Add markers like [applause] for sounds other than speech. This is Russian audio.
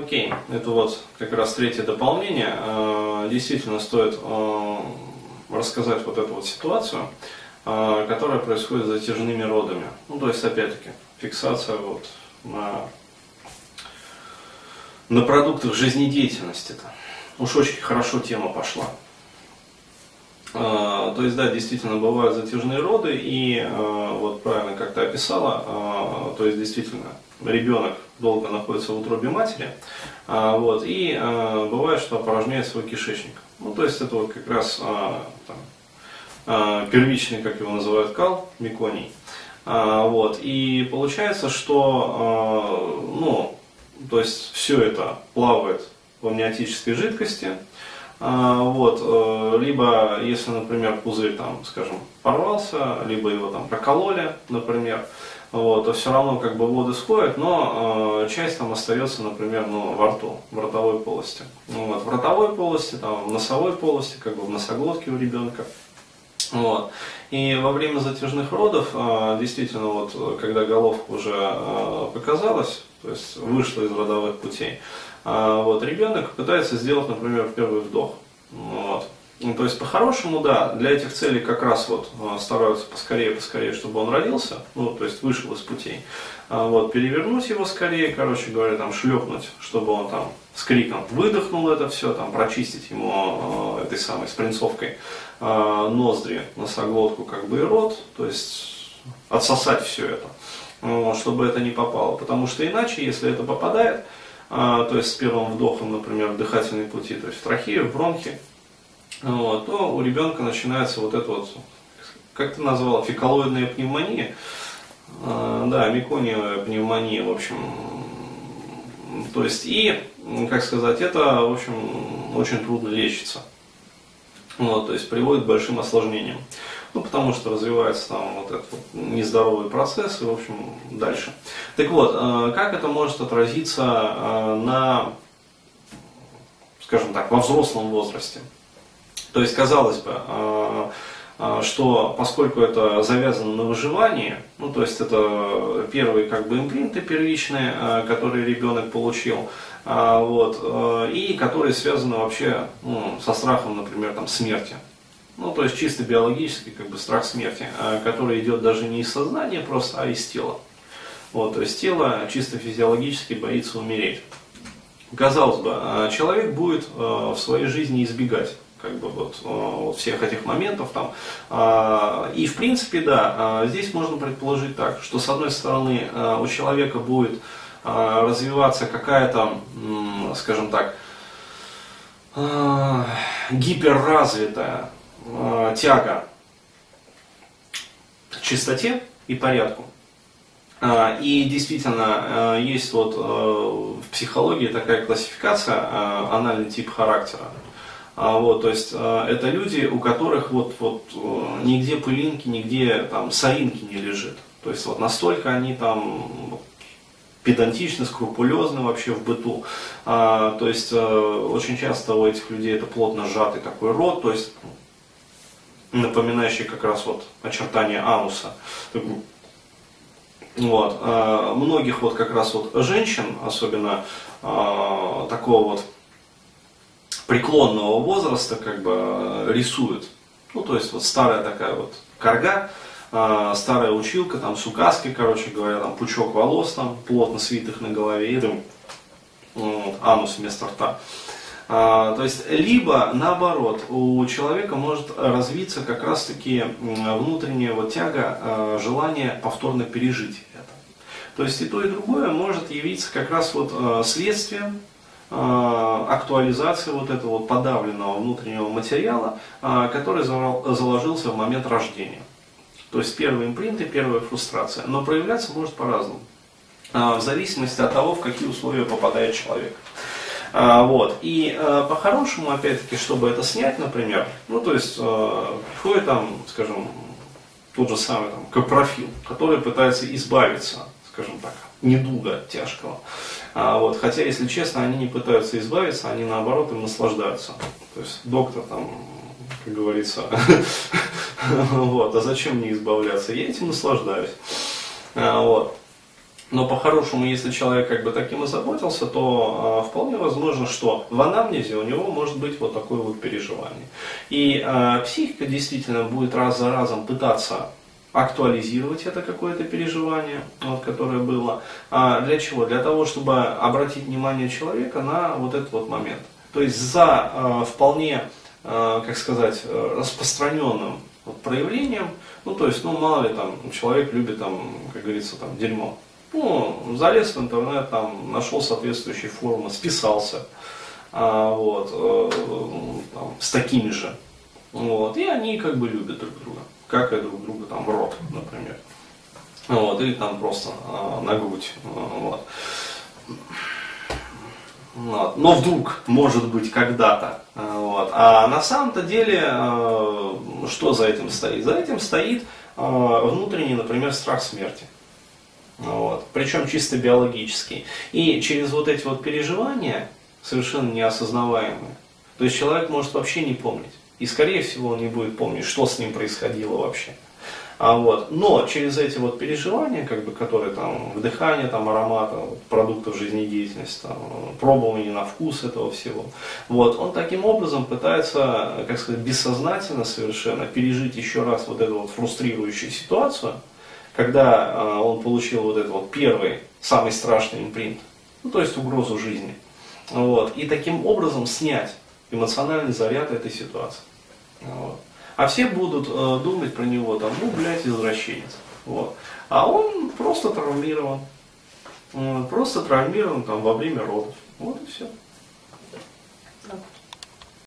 Окей, это вот как раз третье дополнение. Э, действительно стоит э, рассказать вот эту вот ситуацию, э, которая происходит с затяжными родами. Ну, то есть, опять-таки, фиксация вот на, на продуктах жизнедеятельности-то. Уж очень хорошо тема пошла. То есть, да, действительно, бывают затяжные роды, и вот правильно как то описала, то есть, действительно, ребенок долго находится в утробе матери, а, вот, и а, бывает, что опорожняет свой кишечник. Ну, то есть это вот как раз а, там, первичный, как его называют, кал, меконий. Вот, и получается, что, ну, то есть все это плавает в амниотической жидкости, вот, э, либо, если, например, пузырь, там, скажем, порвался, либо его там прокололи, например, вот, то все равно как бы воды сходят, но э, часть там остается, например, ну, во рту, в ротовой полости. Ну, вот, в ротовой полости, там, в носовой полости, как бы в носоглотке у ребенка. Вот. И во время затяжных родов, э, действительно, вот, когда головка уже э, показалась, то есть вышла из родовых путей, э, вот, ребенок пытается сделать, например, первый вдох. Вот. Ну, то есть, по-хорошему, да, для этих целей как раз вот а, стараются поскорее, поскорее, чтобы он родился, ну, то есть вышел из путей. А, вот, перевернуть его скорее, короче говоря, там, шлепнуть, чтобы он там с криком выдохнул это все, там, прочистить ему э, этой самой спринцовкой э, ноздри, носоглотку, как бы и рот, то есть отсосать все это, э, чтобы это не попало. Потому что иначе, если это попадает, то есть с первым вдохом, например, дыхательные пути, то есть в трахею, в бронхи, вот, то у ребенка начинается вот это вот, как ты назвала, фекалоидная пневмония, э, да, мекониевая пневмония, в общем, то есть и, как сказать, это, в общем, очень трудно лечится. Вот, то есть приводит к большим осложнениям. Ну, потому что развивается там вот этот вот нездоровый процесс и, в общем, дальше. Так вот, э, как это может отразиться э, на, скажем так, во взрослом возрасте? То есть, казалось бы, а, что поскольку это завязано на выживании, ну то есть это первые как бы импринты первичные, которые ребенок получил, вот, и которые связаны вообще ну, со страхом, например, там, смерти. Ну, то есть чисто биологический как бы страх смерти, который идет даже не из сознания просто, а из тела. Вот, то есть тело чисто физиологически боится умереть. Казалось бы, человек будет в своей жизни избегать как бы вот, вот всех этих моментов там. А, и в принципе, да, а, здесь можно предположить так, что с одной стороны у человека будет а, развиваться какая-то, скажем так, гиперразвитая тяга к чистоте и порядку. И действительно, есть вот в психологии такая классификация, анальный тип характера. А, вот, то есть э, это люди, у которых вот, вот э, нигде пылинки, нигде там соринки не лежит. То есть вот настолько они там педантичны, скрупулезны вообще в быту. А, то есть э, очень часто у этих людей это плотно сжатый такой рот, то есть напоминающий как раз вот очертания ануса. Вот. А, многих вот как раз вот женщин, особенно а, такого вот преклонного возраста как бы э, рисуют. Ну, то есть вот старая такая вот карга, э, старая училка, там с указкой, короче говоря, там пучок волос там плотно свитых на голове и там вот, анус вместо рта. А, то есть, либо наоборот, у человека может развиться как раз таки внутренняя вот тяга, э, желание повторно пережить это. То есть и то, и другое может явиться как раз вот следствием Э, актуализация вот этого вот подавленного внутреннего материала, который заложился в момент рождения. То есть первые импринты, первая фрустрация. Но проявляться может по-разному. В зависимости от того, в какие условия попадает человек. Вот. И по-хорошему, опять-таки, чтобы это снять, например, ну то есть приходит там, скажем, тот же самый там, капрофил, который пытается избавиться, скажем так, недуга тяжкого. А, вот, хотя, если честно, они не пытаются избавиться, они наоборот им наслаждаются. То есть доктор там, как говорится, [laughs] вот, а зачем мне избавляться? Я этим наслаждаюсь. А, вот. Но по-хорошему, если человек как бы таким и заботился, то э, вполне возможно, что в анамнезе у него может быть вот такое вот переживание. И э, психика действительно будет раз за разом пытаться актуализировать это какое-то переживание, вот, которое было. А для чего? Для того, чтобы обратить внимание человека на вот этот вот момент. То есть за э, вполне, э, как сказать, распространенным вот, проявлением, ну то есть, ну мало ли там, человек любит там, как говорится, там дерьмо. Ну, залез в интернет, там, нашел соответствующие форумы, списался а, вот, э, там, с такими же. Вот, и они как бы любят друг друга как и друг друга там в рот, например. Вот, или там просто э, на грудь. Вот. Вот. Но вдруг, может быть, когда-то. Вот. А на самом-то деле, э, что за этим стоит? За этим стоит э, внутренний, например, страх смерти. Вот. Причем чисто биологический. И через вот эти вот переживания, совершенно неосознаваемые, то есть человек может вообще не помнить. И, скорее всего, он не будет помнить, что с ним происходило вообще. А вот. Но через эти вот переживания, как бы, которые там, вдыхание там, аромата, продуктов жизнедеятельности, там, пробование на вкус этого всего, вот, он таким образом пытается, как сказать, бессознательно совершенно пережить еще раз вот эту вот фрустрирующую ситуацию, когда э, он получил вот этот вот первый, самый страшный импринт, ну, то есть угрозу жизни. Вот, и таким образом снять эмоциональный заряд этой ситуации. Вот. А все будут э, думать про него, там, ну, блядь, извращенец. Вот. А он просто травмирован. Просто травмирован там, во время родов. Вот и все.